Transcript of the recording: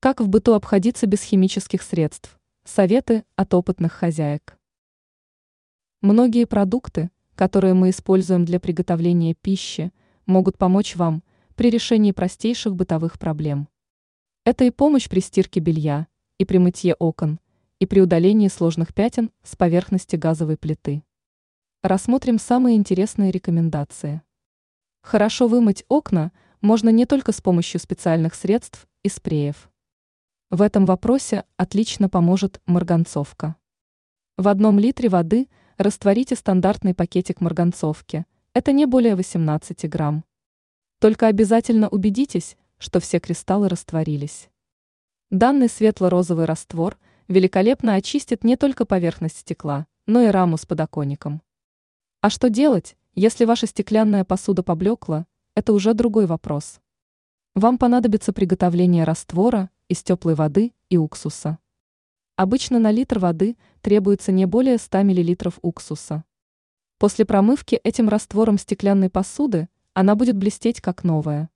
Как в быту обходиться без химических средств? Советы от опытных хозяек. Многие продукты, которые мы используем для приготовления пищи, могут помочь вам при решении простейших бытовых проблем. Это и помощь при стирке белья, и при мытье окон, и при удалении сложных пятен с поверхности газовой плиты. Рассмотрим самые интересные рекомендации. Хорошо вымыть окна можно не только с помощью специальных средств и спреев. В этом вопросе отлично поможет марганцовка. В одном литре воды растворите стандартный пакетик марганцовки. Это не более 18 грамм. Только обязательно убедитесь, что все кристаллы растворились. Данный светло-розовый раствор великолепно очистит не только поверхность стекла, но и раму с подоконником. А что делать, если ваша стеклянная посуда поблекла, это уже другой вопрос. Вам понадобится приготовление раствора из теплой воды и уксуса. Обычно на литр воды требуется не более 100 мл уксуса. После промывки этим раствором стеклянной посуды она будет блестеть как новая.